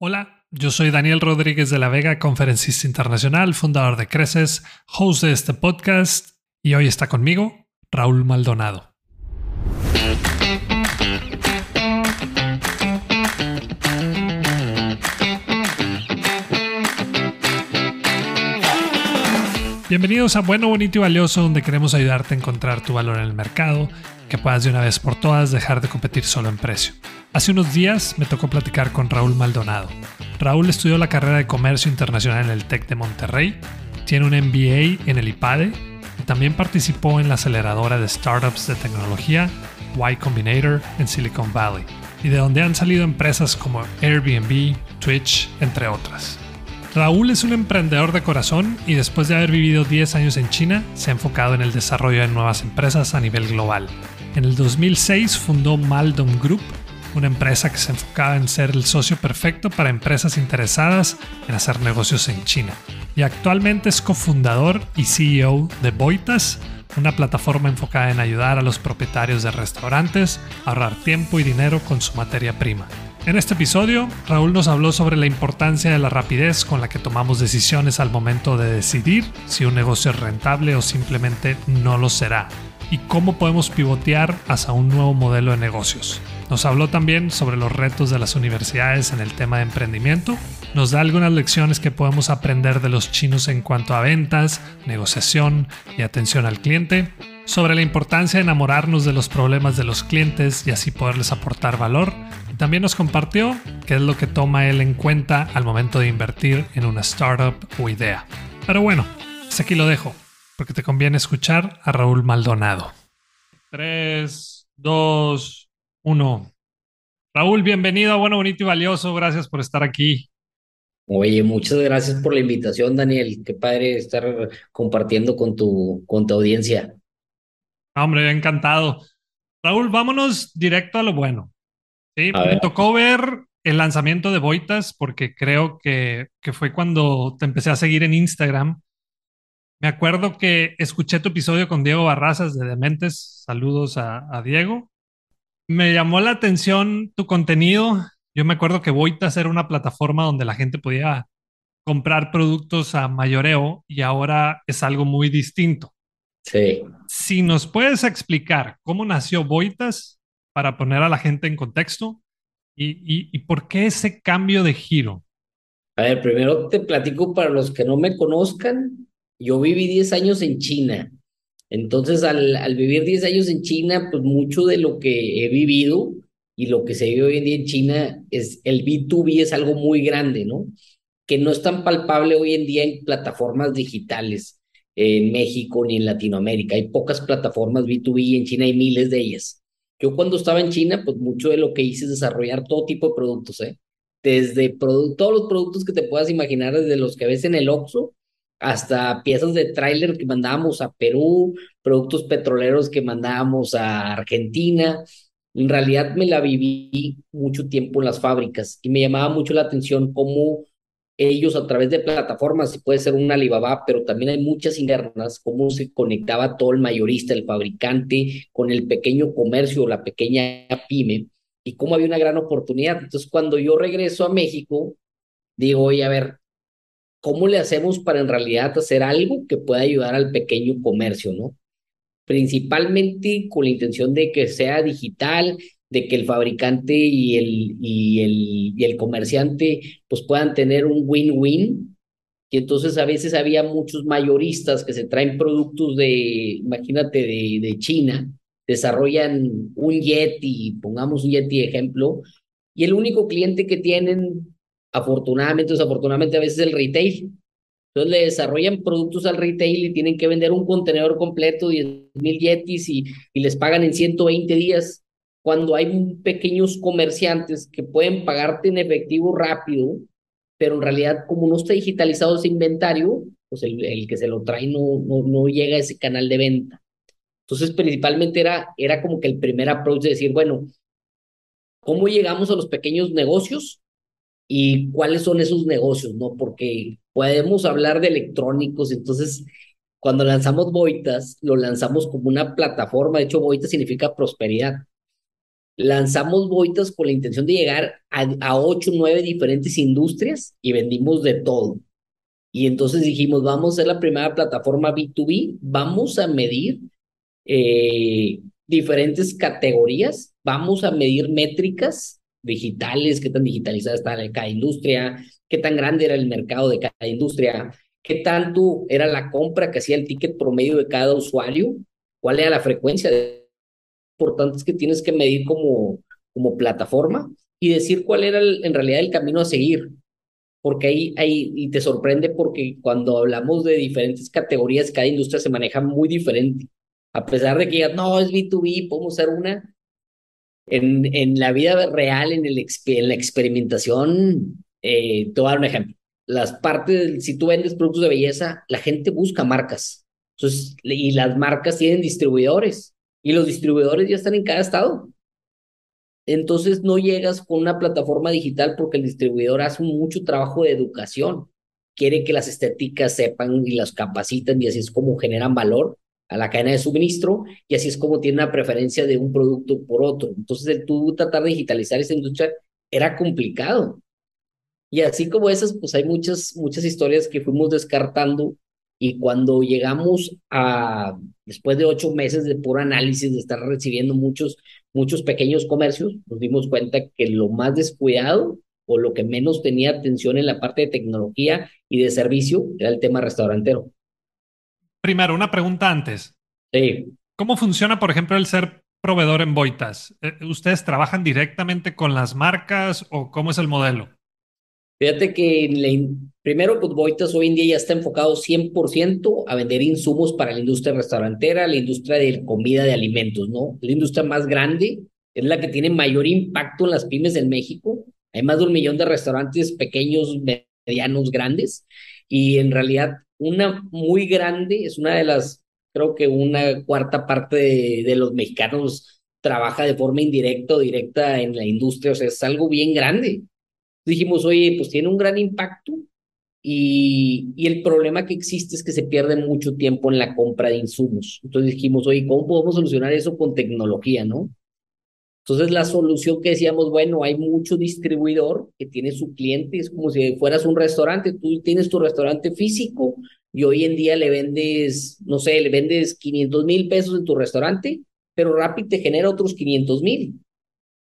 Hola, yo soy Daniel Rodríguez de la Vega, conferencista internacional, fundador de Creces, host de este podcast y hoy está conmigo Raúl Maldonado. Bienvenidos a Bueno, Bonito y Valioso, donde queremos ayudarte a encontrar tu valor en el mercado, que puedas de una vez por todas dejar de competir solo en precio. Hace unos días me tocó platicar con Raúl Maldonado. Raúl estudió la carrera de Comercio Internacional en el TEC de Monterrey, tiene un MBA en el IPADE y también participó en la aceleradora de startups de tecnología Y Combinator en Silicon Valley, y de donde han salido empresas como Airbnb, Twitch, entre otras. Raúl es un emprendedor de corazón y después de haber vivido 10 años en China, se ha enfocado en el desarrollo de nuevas empresas a nivel global. En el 2006 fundó Maldom Group, una empresa que se enfocaba en ser el socio perfecto para empresas interesadas en hacer negocios en China. Y actualmente es cofundador y CEO de Boitas, una plataforma enfocada en ayudar a los propietarios de restaurantes a ahorrar tiempo y dinero con su materia prima. En este episodio, Raúl nos habló sobre la importancia de la rapidez con la que tomamos decisiones al momento de decidir si un negocio es rentable o simplemente no lo será, y cómo podemos pivotear hacia un nuevo modelo de negocios. Nos habló también sobre los retos de las universidades en el tema de emprendimiento, nos da algunas lecciones que podemos aprender de los chinos en cuanto a ventas, negociación y atención al cliente, sobre la importancia de enamorarnos de los problemas de los clientes y así poderles aportar valor, también nos compartió qué es lo que toma él en cuenta al momento de invertir en una startup o idea. Pero bueno, hasta aquí lo dejo, porque te conviene escuchar a Raúl Maldonado. 3, 2, 1. Raúl, bienvenido a Bueno, Bonito y Valioso. Gracias por estar aquí. Oye, muchas gracias por la invitación, Daniel. Qué padre estar compartiendo con tu, con tu audiencia. Hombre, encantado. Raúl, vámonos directo a lo bueno. Sí, me tocó ver el lanzamiento de Boitas porque creo que, que, fue cuando te empecé a seguir en Instagram. Me acuerdo que escuché tu episodio con Diego Barrazas de Dementes. Saludos a, a Diego. Me llamó la atención tu contenido. Yo me acuerdo que Boitas era una plataforma donde la gente podía comprar productos a mayoreo y ahora es algo muy distinto. Sí. Si nos puedes explicar cómo nació Boitas para poner a la gente en contexto? ¿Y, y, por qué ese cambio de giro? A ver, primero te platico para los que no me conozcan. Yo viví 10 años en China. Entonces, al, al vivir 10 años en China, pues mucho de lo que he vivido y lo que se vive hoy en día en China es el B2B es algo muy grande, ¿no? Que no es tan palpable hoy en día en plataformas digitales en México ni en Latinoamérica. Hay pocas plataformas B2B y en China hay miles de ellas. Yo cuando estaba en China, pues mucho de lo que hice es desarrollar todo tipo de productos, ¿eh? Desde todos los productos que te puedas imaginar, desde los que ves en el Oxxo, hasta piezas de tráiler que mandábamos a Perú, productos petroleros que mandábamos a Argentina. En realidad me la viví mucho tiempo en las fábricas y me llamaba mucho la atención cómo ellos a través de plataformas, puede ser un Alibaba, pero también hay muchas internas, cómo se conectaba todo el mayorista, el fabricante, con el pequeño comercio la pequeña pyme, y cómo había una gran oportunidad. Entonces, cuando yo regreso a México, digo, oye, a ver, ¿cómo le hacemos para en realidad hacer algo que pueda ayudar al pequeño comercio, no? Principalmente con la intención de que sea digital, de que el fabricante y el, y el, y el comerciante pues puedan tener un win-win. Y entonces a veces había muchos mayoristas que se traen productos de, imagínate, de, de China, desarrollan un Yeti, pongamos un Yeti ejemplo, y el único cliente que tienen, afortunadamente, desafortunadamente, a veces es el retail. Entonces le desarrollan productos al retail y tienen que vender un contenedor completo, 10 mil Yetis, y, y les pagan en 120 días cuando hay pequeños comerciantes que pueden pagarte en efectivo rápido, pero en realidad como no está digitalizado ese inventario, pues el, el que se lo trae no, no, no, llega a ese canal de venta. Entonces, principalmente era, era como que el primer approach de decir, bueno, ¿cómo llegamos a los pequeños negocios? ¿Y cuáles son esos negocios? ¿no? Porque podemos hablar de electrónicos, entonces cuando lanzamos Boitas, lo lanzamos como una plataforma, de hecho Boitas significa prosperidad lanzamos Boitas con la intención de llegar a, a 8, 9 diferentes industrias y vendimos de todo. Y entonces dijimos, vamos a ser la primera plataforma B2B, vamos a medir eh, diferentes categorías, vamos a medir métricas digitales, qué tan digitalizada está cada industria, qué tan grande era el mercado de cada industria, qué tanto era la compra que hacía el ticket promedio de cada usuario, cuál era la frecuencia de importantes que tienes que medir como, como plataforma y decir cuál era en realidad el camino a seguir. Porque ahí, ahí, y te sorprende porque cuando hablamos de diferentes categorías, cada industria se maneja muy diferente. A pesar de que digas, no, es B2B, podemos ser una. En, en la vida real, en, el, en la experimentación, eh, a un ejemplo. Las partes, si tú vendes productos de belleza, la gente busca marcas. Y las marcas tienen distribuidores y los distribuidores ya están en cada estado. Entonces no llegas con una plataforma digital porque el distribuidor hace mucho trabajo de educación. Quiere que las estéticas sepan y las capacitan y así es como generan valor a la cadena de suministro y así es como tiene una preferencia de un producto por otro. Entonces el tú tratar de digitalizar esa industria era complicado. Y así como esas, pues hay muchas, muchas historias que fuimos descartando y cuando llegamos a, después de ocho meses de puro análisis, de estar recibiendo muchos, muchos pequeños comercios, nos dimos cuenta que lo más descuidado o lo que menos tenía atención en la parte de tecnología y de servicio era el tema restaurantero. Primero, una pregunta antes. Sí. ¿Cómo funciona, por ejemplo, el ser proveedor en Boitas? Eh, ¿Ustedes trabajan directamente con las marcas o cómo es el modelo? Fíjate que primero, pues Boitas hoy en día ya está enfocado 100% a vender insumos para la industria restaurantera, la industria de comida, de alimentos, ¿no? La industria más grande, es la que tiene mayor impacto en las pymes en México. Hay más de un millón de restaurantes pequeños, medianos, grandes. Y en realidad, una muy grande, es una de las, creo que una cuarta parte de, de los mexicanos trabaja de forma indirecta o directa en la industria, o sea, es algo bien grande dijimos, oye, pues tiene un gran impacto y, y, el problema que existe es que se pierde mucho tiempo en la compra de insumos. Entonces dijimos, oye, ¿cómo podemos solucionar eso con tecnología, no? Entonces la solución que decíamos, bueno, hay mucho distribuidor que tiene su cliente, es como si fueras un restaurante, tú tienes tu restaurante físico y hoy en día le vendes, no sé, le vendes 500 mil pesos en tu restaurante, pero Rapid te genera otros 500 mil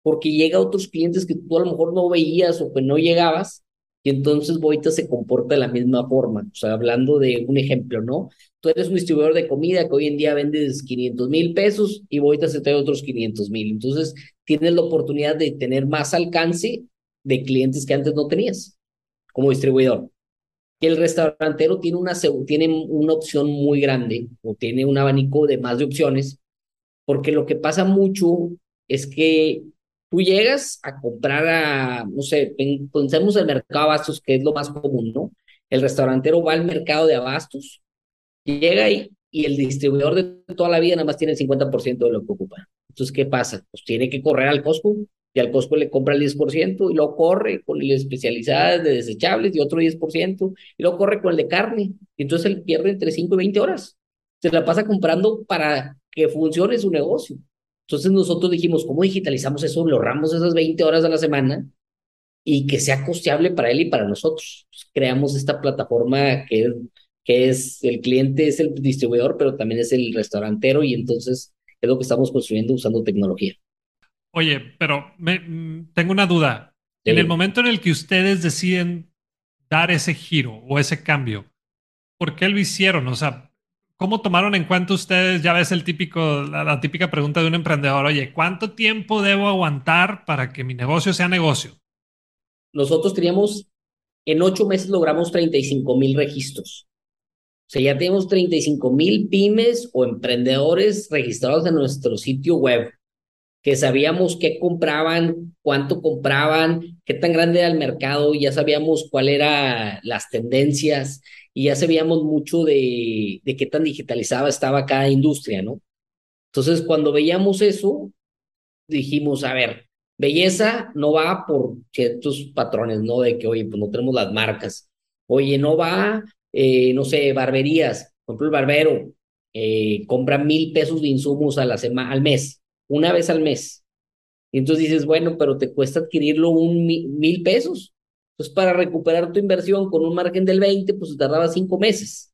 porque llega a otros clientes que tú a lo mejor no veías o que no llegabas, y entonces Boita se comporta de la misma forma. O sea, hablando de un ejemplo, ¿no? Tú eres un distribuidor de comida que hoy en día vendes 500 mil pesos y Boita se trae otros 500 mil. Entonces, tienes la oportunidad de tener más alcance de clientes que antes no tenías como distribuidor. Y el restaurantero tiene una, tiene una opción muy grande o tiene un abanico de más de opciones, porque lo que pasa mucho es que Tú llegas a comprar a, no sé, pensemos el mercado de abastos, que es lo más común, ¿no? El restaurantero va al mercado de abastos, llega ahí y el distribuidor de toda la vida nada más tiene el 50% de lo que ocupa. Entonces, ¿qué pasa? Pues tiene que correr al Costco y al Costco le compra el 10% y lo corre con el especializadas de desechables y otro 10% y lo corre con el de carne. Y entonces él pierde entre 5 y 20 horas. Se la pasa comprando para que funcione su negocio. Entonces nosotros dijimos, ¿cómo digitalizamos eso? Lo ahorramos esas 20 horas a la semana y que sea costeable para él y para nosotros. creamos esta plataforma que, que es el cliente, es el distribuidor, pero también es el restaurantero y entonces es lo que estamos construyendo usando tecnología. Oye, pero me, mm, tengo una duda. En el momento en el que ustedes deciden dar ese giro o ese cambio, ¿por qué lo hicieron? O sea, ¿Cómo tomaron en cuenta ustedes? Ya ves el típico, la, típica pregunta de un emprendedor, oye, ¿cuánto tiempo debo aguantar para que mi negocio sea negocio? Nosotros teníamos, en ocho meses logramos 35 mil registros. O sea, ya tenemos 35 mil pymes o emprendedores registrados en nuestro sitio web, que sabíamos qué compraban, cuánto compraban, qué tan grande era el mercado, ya sabíamos cuáles eran las tendencias, y ya sabíamos mucho de, de qué tan digitalizada estaba cada industria, ¿no? Entonces, cuando veíamos eso, dijimos, a ver, belleza no va por ciertos patrones, ¿no? De que, oye, pues no tenemos las marcas. Oye, no va, eh, no sé, barberías. Por ejemplo, el barbero eh, compra mil pesos de insumos a la semana, al mes, una vez al mes. Y entonces dices, bueno, pero te cuesta adquirirlo un mil pesos. Entonces, para recuperar tu inversión con un margen del 20, pues tardaba cinco meses.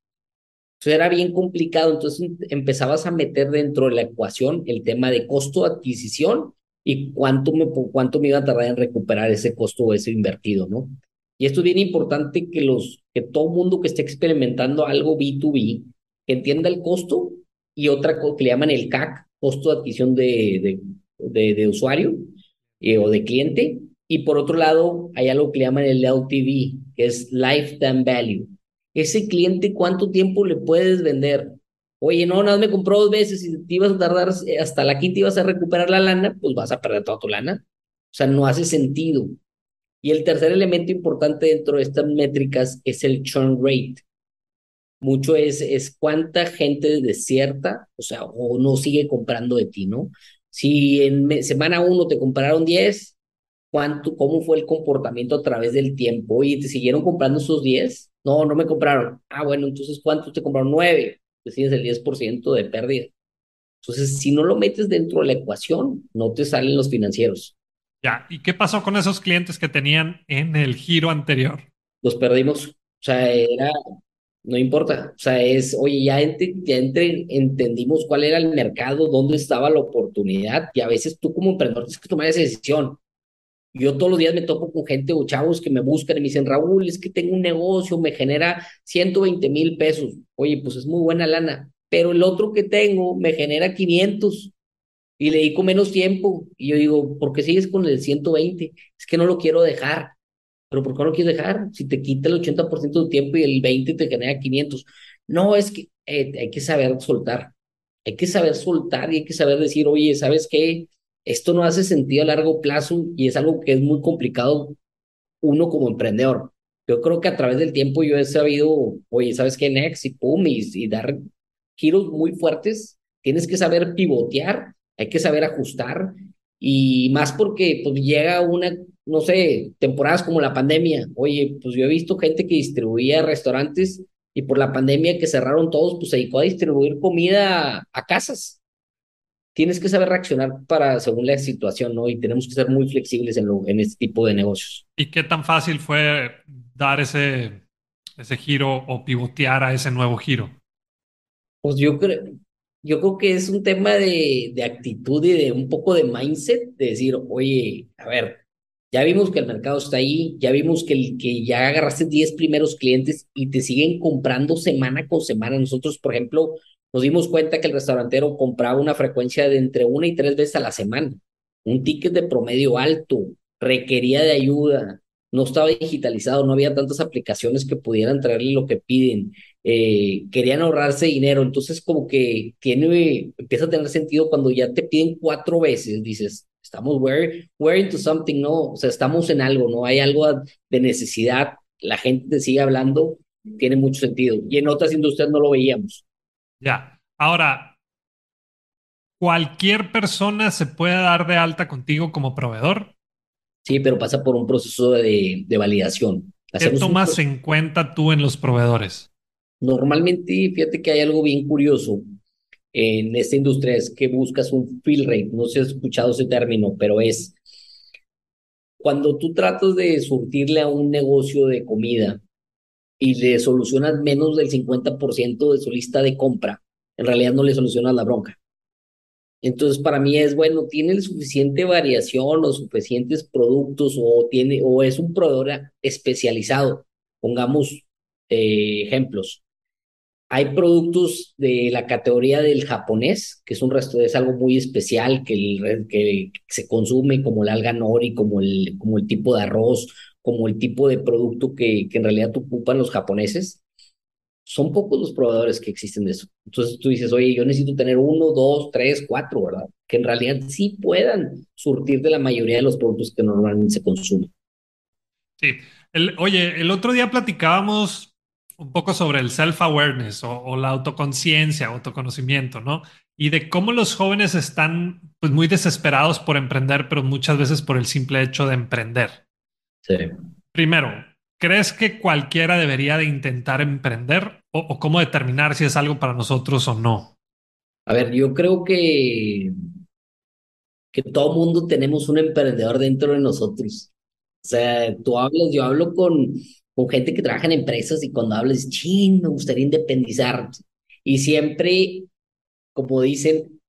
Entonces era bien complicado. Entonces empezabas a meter dentro de la ecuación el tema de costo de adquisición y cuánto me, cuánto me iba a tardar en recuperar ese costo o ese invertido, ¿no? Y esto es bien importante que, los, que todo mundo que esté experimentando algo B2B, que entienda el costo y otra cosa que le llaman el CAC, costo de adquisición de, de, de, usuario eh, o de cliente. Y por otro lado, hay algo que le llaman el LTV, que es Lifetime Value. Ese cliente, ¿cuánto tiempo le puedes vender? Oye, no, nada, me compró dos veces y te ibas a tardar eh, hasta la quinta y vas a recuperar la lana, pues vas a perder toda tu lana. O sea, no hace sentido. Y el tercer elemento importante dentro de estas métricas es el churn rate. Mucho es, es cuánta gente desierta, o sea, o no sigue comprando de ti, ¿no? Si en semana uno te compraron 10, ¿cuánto, ¿cómo fue el comportamiento a través del tiempo? Oye, ¿te siguieron comprando esos 10? No, no me compraron. Ah, bueno, entonces ¿cuántos te compraron? 9. Pues tienes el 10% de pérdida. Entonces, si no lo metes dentro de la ecuación, no te salen los financieros. Ya, ¿y qué pasó con esos clientes que tenían en el giro anterior? Los perdimos. O sea, era, no importa. O sea, es, oye, ya, ya entre, entendimos cuál era el mercado, dónde estaba la oportunidad, y a veces tú como emprendedor tienes que tomar esa decisión. Yo todos los días me topo con gente o chavos que me buscan y me dicen, Raúl, es que tengo un negocio, me genera 120 mil pesos. Oye, pues es muy buena lana, pero el otro que tengo me genera 500 y le dedico menos tiempo. Y yo digo, ¿por qué sigues con el 120? Es que no lo quiero dejar. ¿Pero por qué no lo quieres dejar? Si te quita el 80% de tu tiempo y el 20% te genera 500. No, es que eh, hay que saber soltar. Hay que saber soltar y hay que saber decir, oye, ¿sabes qué? Esto no hace sentido a largo plazo y es algo que es muy complicado uno como emprendedor. Yo creo que a través del tiempo yo he sabido, oye, ¿sabes qué? Next y pum, y, y dar giros muy fuertes. Tienes que saber pivotear hay que saber ajustar y más porque pues llega una, no sé, temporadas como la pandemia. Oye, pues yo he visto gente que distribuía restaurantes y por la pandemia que cerraron todos, pues se dedicó a distribuir comida a casas. Tienes que saber reaccionar para según la situación, ¿no? Y tenemos que ser muy flexibles en, lo, en este tipo de negocios. ¿Y qué tan fácil fue dar ese, ese giro o pivotear a ese nuevo giro? Pues yo creo, yo creo que es un tema de, de actitud y de un poco de mindset, de decir, oye, a ver, ya vimos que el mercado está ahí, ya vimos que, el, que ya agarraste 10 primeros clientes y te siguen comprando semana con semana. Nosotros, por ejemplo, nos dimos cuenta que el restaurantero compraba una frecuencia de entre una y tres veces a la semana, un ticket de promedio alto, requería de ayuda, no estaba digitalizado, no había tantas aplicaciones que pudieran traerle lo que piden. Eh, querían ahorrarse dinero, entonces como que tiene, empieza a tener sentido cuando ya te piden cuatro veces, dices, estamos we're, we're into something, ¿no? O sea, estamos en algo, ¿no? Hay algo de necesidad, la gente te sigue hablando, tiene mucho sentido. Y en otras industrias no lo veíamos. Ya, ahora, ¿cualquier persona se puede dar de alta contigo como proveedor? Sí, pero pasa por un proceso de, de validación. ¿Qué tomas en cuenta tú en los proveedores? Normalmente, fíjate que hay algo bien curioso en esta industria, es que buscas un fill rate. No sé si has escuchado ese término, pero es cuando tú tratas de surtirle a un negocio de comida y le solucionas menos del 50% de su lista de compra, en realidad no le solucionas la bronca. Entonces, para mí es bueno, tiene suficiente variación o suficientes productos o tiene o es un proveedor especializado. Pongamos eh, ejemplos. Hay productos de la categoría del japonés, que es un resto, es algo muy especial que, se consume como el alga nori, como el, como el tipo de arroz, como el tipo de producto que, que en realidad ocupan los japoneses. Son pocos los proveedores que existen de eso. Entonces tú dices, oye, yo necesito tener uno, dos, tres, cuatro, ¿verdad? Que en realidad sí puedan surtir de la mayoría de los productos que normalmente se consumen. Sí. El, oye, el otro día platicábamos un poco sobre el self-awareness o, la autoconciencia, autoconocimiento, ¿no? Y de cómo los jóvenes están pues, muy desesperados por emprender, pero muchas veces por el simple hecho de emprender. Sí. Primero, ¿crees que cualquiera debería de intentar emprender o, o cómo determinar si es algo para nosotros o no? A ver, yo creo que que todo mundo tenemos un emprendedor dentro de nosotros. O sea, tú hablas, yo hablo con, con gente que trabaja en empresas y cuando hablas, ching, me gustaría independizar. Y siempre, como dicen,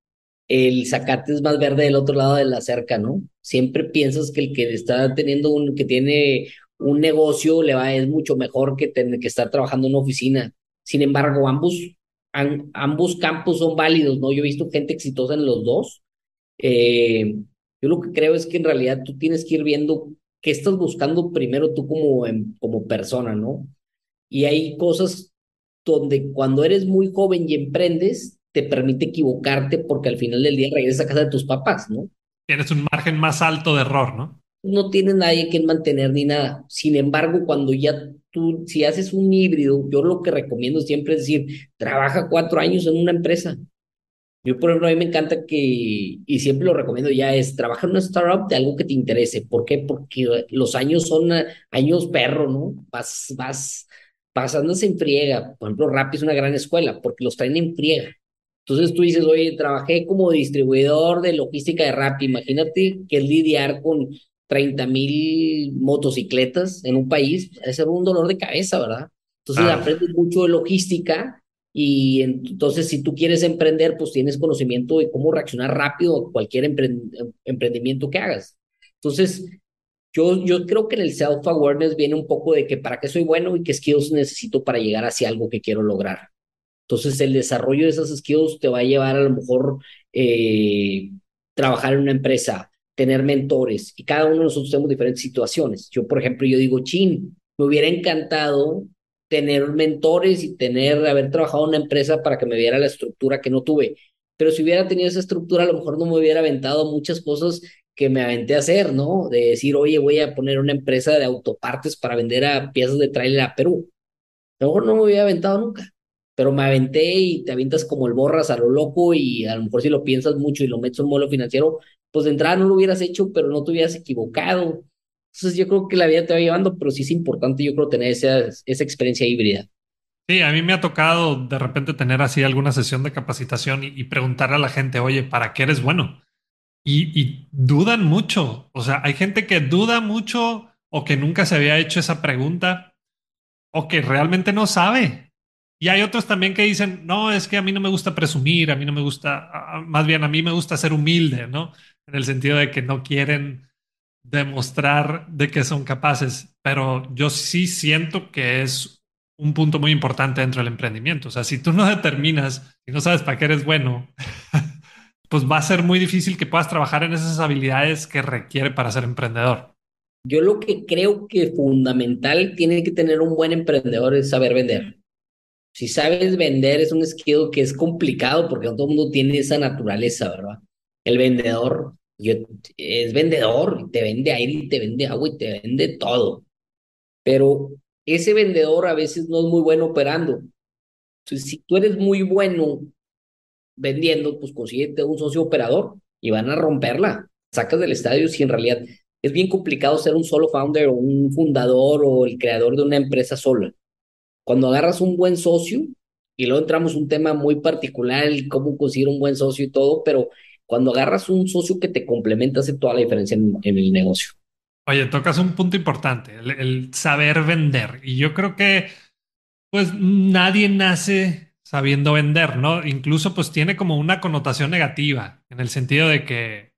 el zacate es más verde del otro lado de la cerca, ¿no? Siempre piensas que el que está teniendo un, que tiene un negocio le va, es mucho mejor que tener que estar trabajando en una oficina. Sin embargo, ambos, ambos campos son válidos, ¿no? Yo he visto gente exitosa en los dos. Eh, yo lo que creo es que en realidad tú tienes que ir viendo qué estás buscando primero tú como, como persona, ¿no? Y hay cosas donde cuando eres muy joven y emprendes, te permite equivocarte porque al final del día regresas a casa de tus papás, ¿no? Tienes un margen más alto de error, ¿no? No tienes nadie que mantener ni nada. Sin embargo, cuando ya tú, si haces un híbrido, yo lo que recomiendo siempre es decir, trabaja cuatro años en una empresa. Yo, por ejemplo, a mí me encanta que, y siempre lo recomiendo ya, es trabajar en una startup de algo que te interese. ¿Por qué? Porque los años son años perro, ¿no? Vas, vas pasándose en friega. Por ejemplo, Rappi es una gran escuela porque los traen en friega. Entonces tú dices, oye, trabajé como distribuidor de logística de Rappi. Imagínate que es lidiar con 30 mil motocicletas en un país. Ser un dolor de cabeza, ¿verdad? Entonces aprendes mucho de logística y entonces si tú quieres emprender, pues tienes conocimiento de cómo reaccionar rápido a cualquier emprendimiento que hagas. Entonces, yo, yo creo que en el self-awareness viene un poco de que para qué soy bueno y qué skills necesito para llegar hacia algo que quiero lograr. Entonces, el desarrollo de esas skills te va a llevar a lo mejor eh, trabajar en una empresa, tener mentores, y cada uno de nosotros tenemos diferentes situaciones. Yo, por ejemplo, yo digo, chin, me hubiera encantado tener mentores y tener, haber trabajado en una empresa para que me viera la estructura que no tuve. Pero si hubiera tenido esa estructura, a lo mejor no me hubiera aventado muchas cosas que me aventé a hacer, ¿no? De decir, oye, voy a poner una empresa de autopartes para vender a piezas de tráiler a Perú. A lo mejor no me hubiera aventado nunca pero me aventé y te avientas como el borras a lo loco y a lo mejor si lo piensas mucho y lo metes en un modelo financiero, pues de entrada no lo hubieras hecho, pero no te hubieras equivocado. Entonces yo creo que la vida te va llevando, pero sí es importante yo creo tener esa, esa experiencia híbrida. Sí, a mí me ha tocado de repente tener así alguna sesión de capacitación y, y preguntar a la gente, oye, ¿para qué eres bueno? Y, y dudan mucho. O sea, hay gente que duda mucho o que nunca se había hecho esa pregunta o que realmente no sabe. Y hay otros también que dicen, no, es que a mí no me gusta presumir, a mí no me gusta, más bien a mí me gusta ser humilde, ¿no? En el sentido de que no quieren demostrar de que son capaces, pero yo sí siento que es un punto muy importante dentro del emprendimiento. O sea, si tú no determinas y no sabes para qué eres bueno, pues va a ser muy difícil que puedas trabajar en esas habilidades que requiere para ser emprendedor. Yo lo que creo que fundamental tiene que tener un buen emprendedor es saber vender. Si sabes vender es un skill que es complicado porque todo el mundo tiene esa naturaleza, ¿verdad? El vendedor es vendedor, te vende aire y te vende agua y te vende todo. Pero ese vendedor a veces no es muy bueno operando. Si tú eres muy bueno vendiendo, pues consíguete un socio operador y van a romperla. Sacas del estadio si en realidad es bien complicado ser un solo founder o un fundador o el creador de una empresa sola cuando agarras un buen socio, y luego entramos un tema muy particular, cómo conseguir un buen socio y todo, pero cuando agarras un socio que te complementa, hace toda la diferencia en, el negocio. Oye, tocas un punto importante, el, saber vender. Y yo creo que, pues, nadie nace sabiendo vender, ¿no? Incluso, pues, tiene como una connotación negativa, en el sentido de que,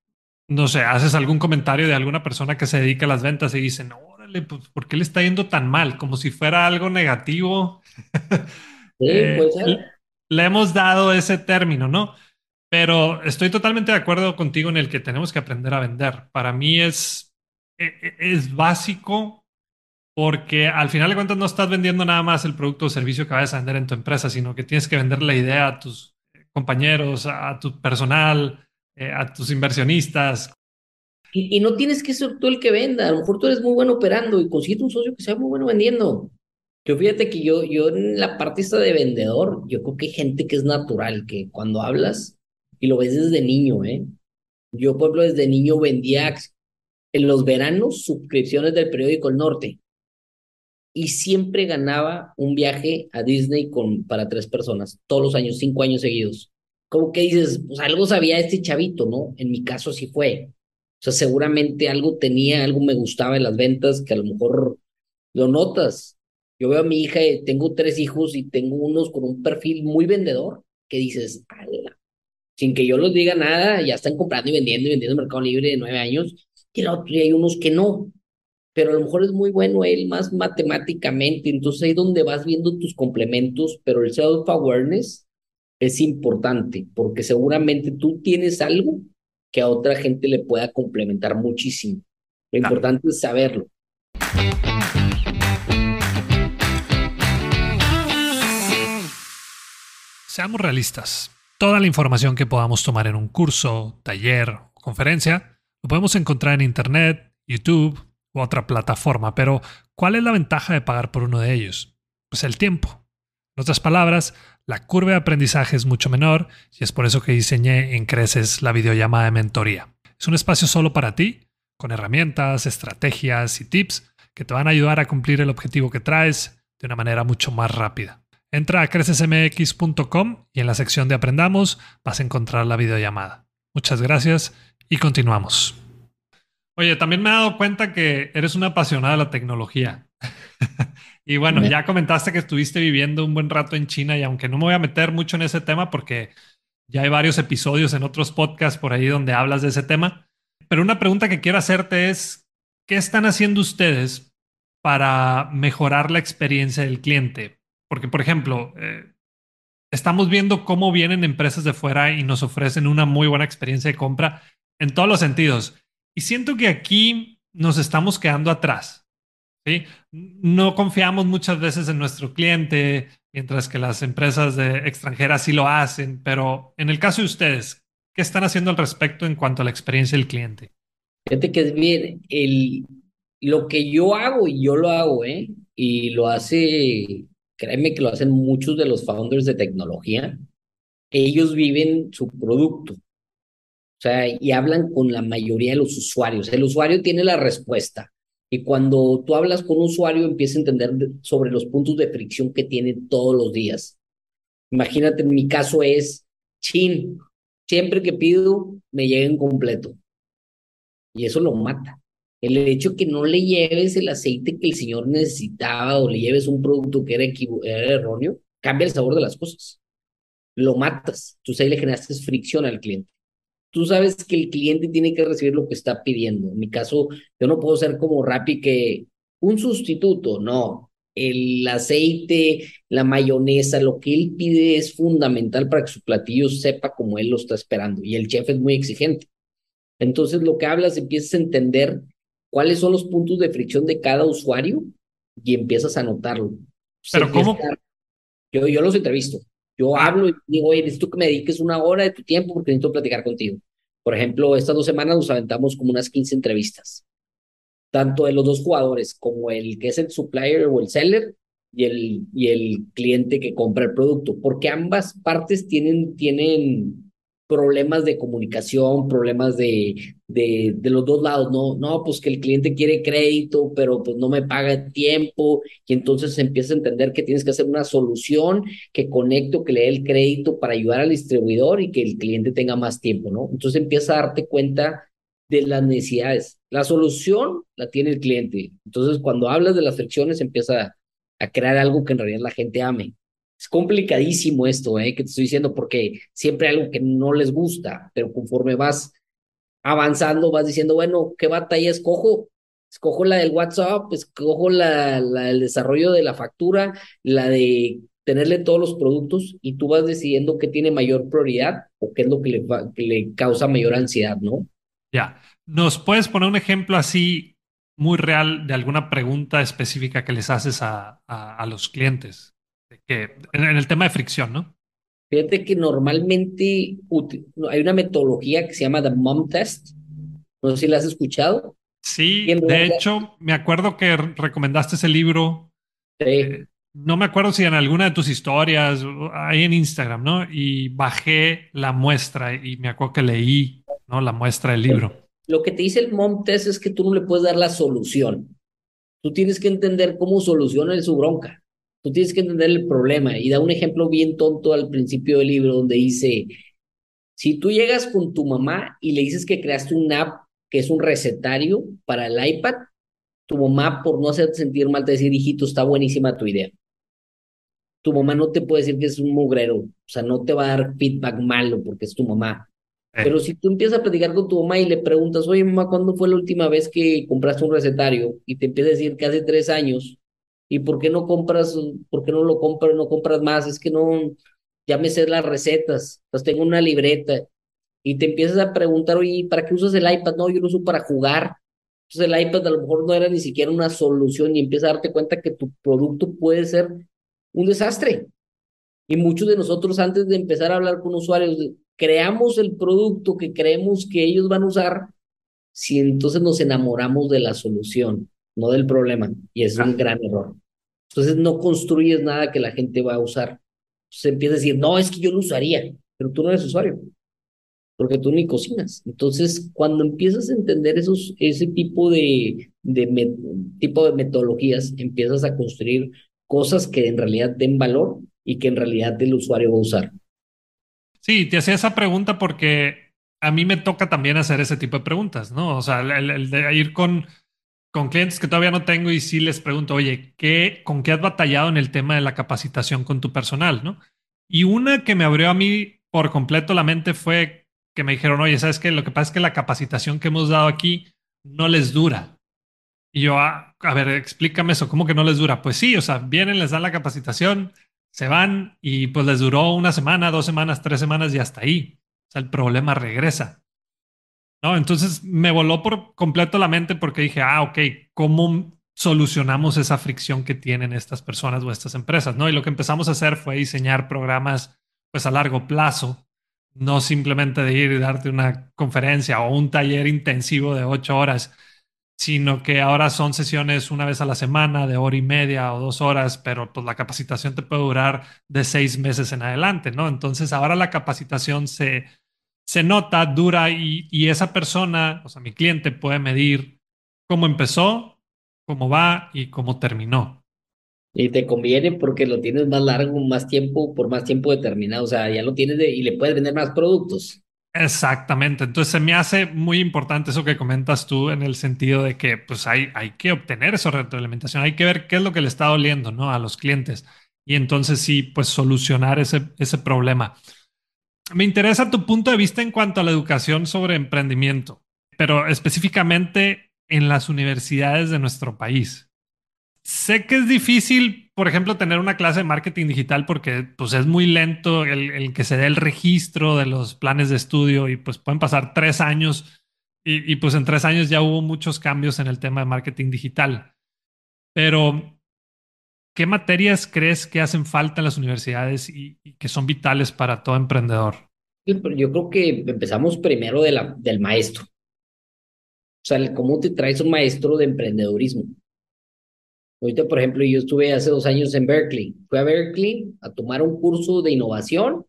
no sé, haces algún comentario de alguna persona que se dedica a las ventas y dice, no, pues, ¿por qué le está yendo tan mal? Como si fuera algo negativo. Eh, le hemos dado ese término, ¿no? Pero estoy totalmente de acuerdo contigo en el que tenemos que aprender a vender. Para mí es, e, e, es básico porque al final de cuentas no estás vendiendo nada más el producto o servicio que vayas a vender en tu empresa, sino que tienes que vender la idea a tus compañeros, a tu personal, eh, a tus inversionistas, y, no tienes que ser tú el que venda, a lo mejor tú eres muy bueno operando y consigues un socio que sea muy bueno vendiendo. Yo fíjate que yo, yo en la parte esta de vendedor, yo creo que hay gente que es natural, que cuando hablas y lo ves desde niño, ¿eh? Yo, por ejemplo, desde niño vendía en los veranos suscripciones del periódico El Norte y siempre ganaba un viaje a Disney con, para tres personas, todos los años, cinco años seguidos. como que dices, pues algo sabía este chavito, ¿no? En mi caso así fue. Sea, seguramente algo tenía, algo me gustaba en las ventas que a lo mejor lo notas. Yo veo a mi hija, tengo tres hijos y tengo unos con un perfil muy vendedor que dices, ala, sin que yo les diga nada, ya están comprando y vendiendo y vendiendo en Mercado Libre de nueve años, y, el otro, y hay unos que no, pero a lo mejor es muy bueno él más matemáticamente, entonces ahí donde vas viendo tus complementos, pero el self-awareness es importante, porque seguramente tú tienes algo que a otra gente le pueda complementar muchísimo. Lo importante es saberlo. Seamos realistas. Toda la información que podamos tomar en un curso, taller o conferencia lo podemos encontrar en Internet, YouTube u otra plataforma, pero ¿cuál es la ventaja de pagar por uno de ellos? Pues el tiempo. En otras palabras, la curva de aprendizaje es mucho menor y es por eso que diseñé en Creces la videollamada de mentoría. Es un espacio solo para ti, con herramientas, estrategias y tips que te van a ayudar a cumplir el objetivo que traes de una manera mucho más rápida. Entra a crecesmx.com y en la sección de Aprendamos vas a encontrar la videollamada. Muchas gracias y continuamos. Oye, también me he dado cuenta que eres una apasionada de la tecnología. y bueno, ya comentaste que estuviste viviendo un buen rato en China y aunque no me voy a meter mucho en ese tema porque ya hay varios episodios en otros podcasts por ahí donde hablas de ese tema, pero una pregunta que quiero hacerte es, ¿qué están haciendo ustedes para mejorar la experiencia del cliente? Porque, por ejemplo, eh, estamos viendo cómo vienen empresas de fuera y nos ofrecen una muy buena experiencia de compra en todos los sentidos. Y siento que aquí nos estamos quedando atrás. ¿Sí? No confiamos muchas veces en nuestro cliente, mientras que las empresas de extranjeras sí lo hacen. Pero en el caso de ustedes, ¿qué están haciendo al respecto en cuanto a la experiencia del cliente? Fíjate que es bien, el, lo que yo hago, y yo lo hago, ¿eh? Y lo hace créeme que lo hacen muchos de los founders de tecnología, ellos viven su producto. O sea, y hablan con la mayoría de los usuarios. El usuario tiene la respuesta. Y cuando tú hablas con un usuario, empieza a entender sobre los puntos de fricción que tiene todos los días. Imagínate, en mi caso es, chin, siempre que pido, me llega completo. Y eso lo mata. El hecho que no le lleves el aceite que el señor necesitaba o le lleves un producto que era, erróneo, cambia el sabor de las cosas. Lo matas. Entonces ahí le generaste fricción al cliente. Tú sabes que el cliente tiene que recibir lo que está pidiendo. En mi caso, yo no puedo ser como Rappi que un sustituto, no. El aceite, la mayonesa, lo que él pide es fundamental para que su platillo sepa como él lo está esperando. Y el chef es muy exigente. Entonces, lo que hablas, empiezas a entender cuáles son los puntos de fricción de cada usuario y empiezas a anotarlo. Pero ¿cómo? Yo, yo los entrevisto. Yo hablo y digo, oye, necesito que me dediques una hora de tu tiempo porque necesito platicar contigo. Por ejemplo, estas dos semanas nos aventamos como unas 15 entrevistas, tanto de los dos jugadores, como el que es el supplier o el seller y el, y el cliente que compra el producto, porque ambas partes tienen, tienen problemas de comunicación, problemas de, de, de, los dos lados, no, no, pues que el cliente quiere crédito, pero pues no me paga tiempo, y entonces se empieza a entender que tienes que hacer una solución que conecte que le dé el crédito para ayudar al distribuidor y que el cliente tenga más tiempo, ¿no? Entonces empieza a darte cuenta de las necesidades. La solución la tiene el cliente. Entonces, cuando hablas de las fricciones, empieza a crear algo que en realidad la gente ame. Es complicadísimo esto, ¿eh? Que te estoy diciendo, porque siempre hay algo que no les gusta, pero conforme vas avanzando, vas diciendo, bueno, ¿qué batalla escojo? Escojo la del WhatsApp, escojo la, la del desarrollo de la factura, la de tenerle todos los productos y tú vas decidiendo qué tiene mayor prioridad o qué es lo que le, que le causa mayor ansiedad, ¿no? Ya. ¿Nos puedes poner un ejemplo así muy real de alguna pregunta específica que les haces a, a, a los clientes? Que, en, el tema de fricción, ¿no? Fíjate que normalmente hay una metodología que se llama The Mom Test. No sé si la has escuchado. Sí, de hecho, me acuerdo que recomendaste ese libro. Sí. Eh, no me acuerdo si en alguna de tus historias, ahí en Instagram, ¿no? Y bajé la muestra y me acuerdo que leí, ¿no? La muestra del libro. Lo que te dice el mom test es que tú no le puedes dar la solución. Tú tienes que entender cómo soluciona su bronca. Tú tienes que entender el problema y da un ejemplo bien tonto al principio del libro donde dice, Si tú llegas con tu mamá y le dices que creaste una app que es un recetario para el iPad, tu mamá, por no hacerte sentir mal, te decir, hijito, está buenísima tu idea. Tu mamá no te puede decir que es un mugrero, o sea, no te va a dar feedback malo porque es tu mamá. Eh. Pero si tú empiezas a platicar con tu mamá y le preguntas, oye, mamá, ¿cuándo fue la última vez que compraste un recetario? Y te empieza a decir que hace tres años, ¿y por qué no compras, por qué no lo compras, no compras más? Es que no, ya me sé las recetas, pues tengo una libreta. Y te empiezas a preguntar, oye, ¿para qué usas el iPad? No, yo lo uso para jugar. Entonces el iPad a lo mejor no era ni siquiera una solución y empiezas a darte cuenta que tu producto puede ser un desastre. Y muchos de nosotros antes de empezar a hablar con usuarios, creamos el producto que creemos que ellos van a usar, si entonces nos enamoramos de la solución, no del problema. Y es un gran error. Entonces no construyes nada que la gente va a usar. Se empieza a decir, no, es que yo lo usaría, pero tú no eres usuario porque tú ni cocinas. Entonces, cuando empiezas a entender esos, ese tipo de, de tipo de metodologías, empiezas a construir cosas que en realidad den valor y que en realidad el usuario va a usar. Sí, te hacía esa pregunta porque a mí me toca también hacer ese tipo de preguntas, ¿no? O sea, el, de ir con, con clientes que todavía no tengo y sí les pregunto, oye, ¿qué, ¿con qué has batallado en el tema de la capacitación con tu personal, ¿no? Y una que me abrió a mí por completo la mente fue que me dijeron, oye, ¿sabes qué? Lo que pasa es que la capacitación que hemos dado aquí no les dura. Y yo, ah, a ver, explícame eso, ¿cómo que no les dura? Pues sí, o sea, vienen, les dan la capacitación, se van y pues les duró una semana, dos semanas, tres semanas y hasta ahí. O sea, el problema regresa. ¿No? Entonces me voló por completo la mente porque dije, ah, ok, ¿cómo solucionamos esa fricción que tienen estas personas o estas empresas? ¿No? Y lo que empezamos a hacer fue diseñar programas pues a largo plazo no simplemente de ir y darte una conferencia o un taller intensivo de ocho horas, sino que ahora son sesiones una vez a la semana de hora y media o dos horas, pero pues la capacitación te puede durar de seis meses en adelante, ¿no? Entonces ahora la capacitación se, se nota, dura y, y esa persona, o sea, mi cliente puede medir cómo empezó, cómo va y cómo terminó. Y te conviene porque lo tienes más largo, más tiempo, por más tiempo determinado. O sea, ya lo tienes y le puedes vender más productos. Exactamente. Entonces se me hace muy importante eso que comentas tú en el sentido de que pues hay, hay que obtener esa retroalimentación. Hay que ver qué es lo que le está doliendo ¿no? a los clientes. Y entonces sí, pues solucionar ese, ese problema. Me interesa tu punto de vista en cuanto a la educación sobre emprendimiento, pero específicamente en las universidades de nuestro país. Sé que es difícil, por ejemplo, tener una clase de marketing digital porque pues, es muy lento el, que se dé el registro de los planes de estudio y pues pueden pasar tres años y, pues en tres años ya hubo muchos cambios en el tema de marketing digital. Pero, ¿qué materias crees que hacen falta en las universidades y, que son vitales para todo emprendedor? Yo creo que empezamos primero de la, del maestro. O sea, ¿cómo te traes un maestro de emprendedorismo? Ahorita, por ejemplo, yo estuve hace dos años en Berkeley. Fui a Berkeley a tomar un curso de innovación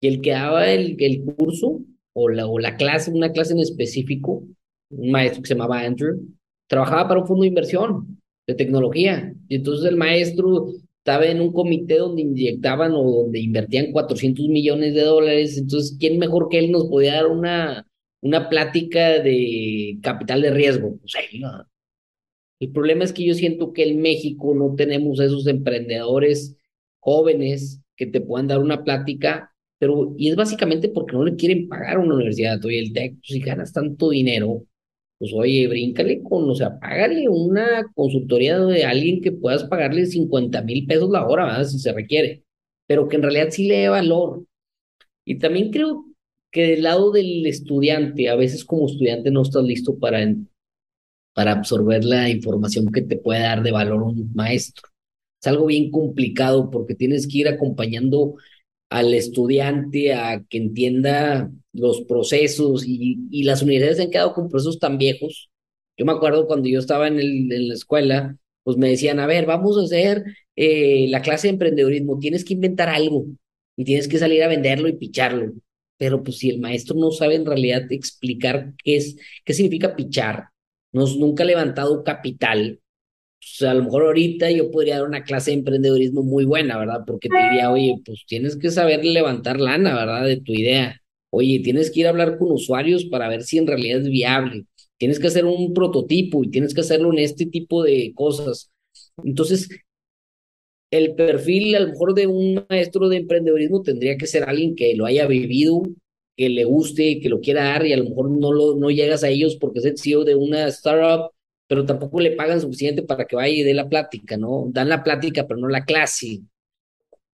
y el que daba el, el curso o la, o la clase, una clase en específico, un maestro que se llamaba Andrew, trabajaba para un fondo de inversión de tecnología. Y entonces el maestro estaba en un comité donde inyectaban o donde invertían 400 millones de dólares. Entonces, ¿quién mejor que él nos podía dar una, una plática de capital de riesgo? O sea, el problema es que yo siento que en México no tenemos esos emprendedores jóvenes que te puedan dar una plática, pero y es básicamente porque no le quieren pagar a una universidad. Oye, el TEC, pues, si ganas tanto dinero, pues oye, bríncale con, o sea, págale una consultoría de alguien que puedas pagarle 50 mil pesos la hora, ¿verdad? si se requiere, pero que en realidad sí le dé valor. Y también creo que del lado del estudiante, a veces como estudiante no estás listo para para absorber la información que te puede dar de valor un maestro. Es algo bien complicado porque tienes que ir acompañando al estudiante a que entienda los procesos y, y las universidades se han quedado con procesos tan viejos. Yo me acuerdo cuando yo estaba en, el, en la escuela, pues me decían, a ver, vamos a hacer eh, la clase de emprendedurismo, tienes que inventar algo y tienes que salir a venderlo y picharlo. Pero pues si el maestro no sabe en realidad explicar qué es, qué significa pichar, nunca ha levantado capital. Sea, a lo mejor ahorita yo podría dar una clase de emprendedorismo muy buena, ¿verdad? Porque te diría, oye, pues tienes que saber levantar lana, ¿verdad? De tu idea. Oye, tienes que ir a hablar con usuarios para ver si en realidad es viable. Tienes que hacer un prototipo y tienes que hacerlo en este tipo de cosas. Entonces, el perfil a lo mejor de un maestro de emprendedorismo tendría que ser alguien que lo haya vivido, que le guste, que lo quiera dar y a lo mejor no, lo, no llegas a ellos porque es el CEO de una startup, pero tampoco le pagan suficiente para que vaya y dé la plática, ¿no? Dan la plática, pero no la clase.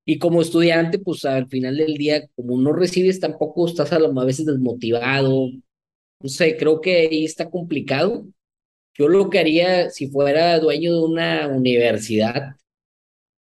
Y como estudiante, pues al final del día, como no recibes tampoco, estás a, lo, a veces desmotivado. No sé, creo que ahí está complicado. Yo lo que haría si fuera dueño de una universidad,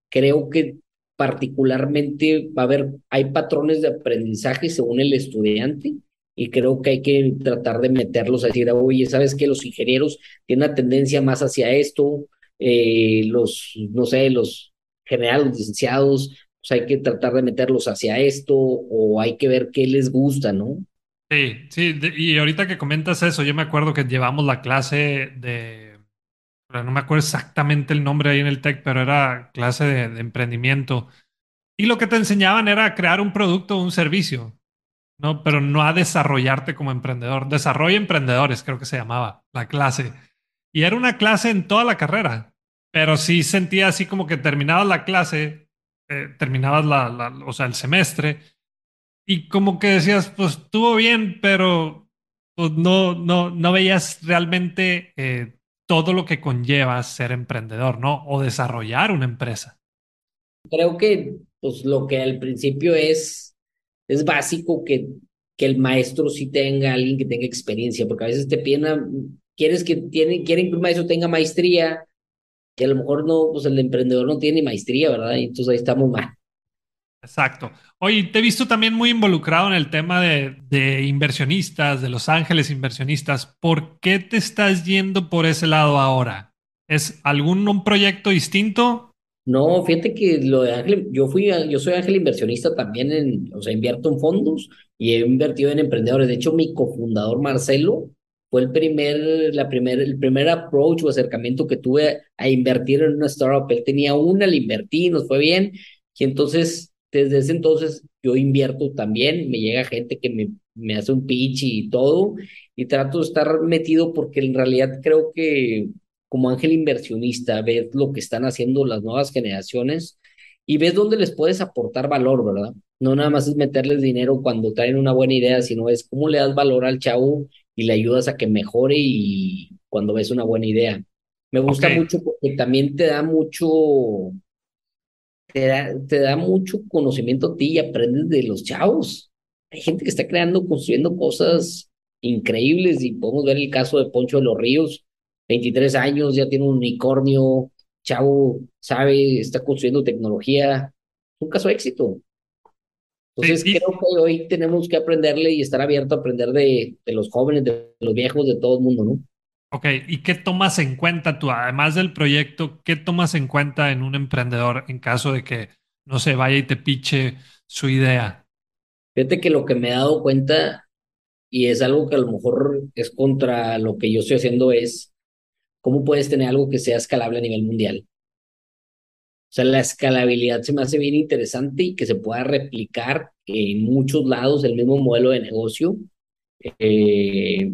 creo que particularmente va a haber, hay patrones de aprendizaje según el estudiante y creo que hay que tratar de meterlos a decir, oye, ¿sabes que Los ingenieros tienen una tendencia más hacia esto, eh, los, no sé, los generales, los licenciados, pues hay que tratar de meterlos hacia esto o hay que ver qué les gusta, ¿no? Sí, sí, y ahorita que comentas eso, yo me acuerdo que llevamos la clase de no me acuerdo exactamente el nombre ahí en el TEC, pero era clase de, emprendimiento. Y lo que te enseñaban era crear un producto o un servicio, ¿no? Pero no a desarrollarte como emprendedor. Desarrollo emprendedores, creo que se llamaba la clase. Y era una clase en toda la carrera, pero sí sentía así como que terminabas la clase, eh, terminabas la, o sea, el semestre, y como que decías, pues estuvo bien, pero pues, no, no, no veías realmente eh, todo lo que conlleva ser emprendedor, ¿no? O desarrollar una empresa. Creo que pues lo que al principio es, es básico que, que el maestro sí tenga alguien que tenga experiencia, porque a veces te piden, quieres que tiene, quieren que un maestro tenga maestría, y a lo mejor no, pues el emprendedor no tiene maestría, ¿verdad? Y entonces ahí estamos mal. Exacto. Oye, te he visto también muy involucrado en el tema de, inversionistas, de Los Ángeles inversionistas. ¿Por qué te estás yendo por ese lado ahora? ¿Es algún proyecto distinto? No, fíjate que lo de Ángel, yo fui, yo soy Ángel inversionista también en, o sea, invierto en fondos y he invertido en emprendedores. De hecho, mi cofundador Marcelo fue el primer, la primer, el primer approach o acercamiento que tuve a invertir en una startup. Él tenía una, le invertí, nos fue bien. Y entonces desde ese entonces yo invierto también, me llega gente que me, me hace un pitch y todo, y trato de estar metido porque en realidad creo que como ángel inversionista ves lo que están haciendo las nuevas generaciones y ves dónde les puedes aportar valor, ¿verdad? No nada más es meterles dinero cuando traen una buena idea, sino es cómo le das valor al chavo y le ayudas a que mejore y cuando ves una buena idea. Me gusta mucho porque también te da mucho, te da, te da mucho conocimiento a ti y aprendes de los chavos. Hay gente que está creando, construyendo cosas increíbles y podemos ver el caso de Poncho de los Ríos, 23 años, ya tiene un unicornio, chavo, sabe, está construyendo tecnología, es un caso de éxito. Entonces creo que hoy tenemos que aprenderle y estar abierto a aprender de, de los jóvenes, de los viejos, de todo el mundo, ¿no? Ok, ¿y qué tomas en cuenta tú, además del proyecto, qué tomas en cuenta en un emprendedor en caso de que no se vaya y te piche su idea? Fíjate que lo que me he dado cuenta, y es algo que a lo mejor es contra lo que yo estoy haciendo, es cómo puedes tener algo que sea escalable a nivel mundial. O sea, la escalabilidad se me hace bien interesante y que se pueda replicar en muchos lados el mismo modelo de negocio. Eh,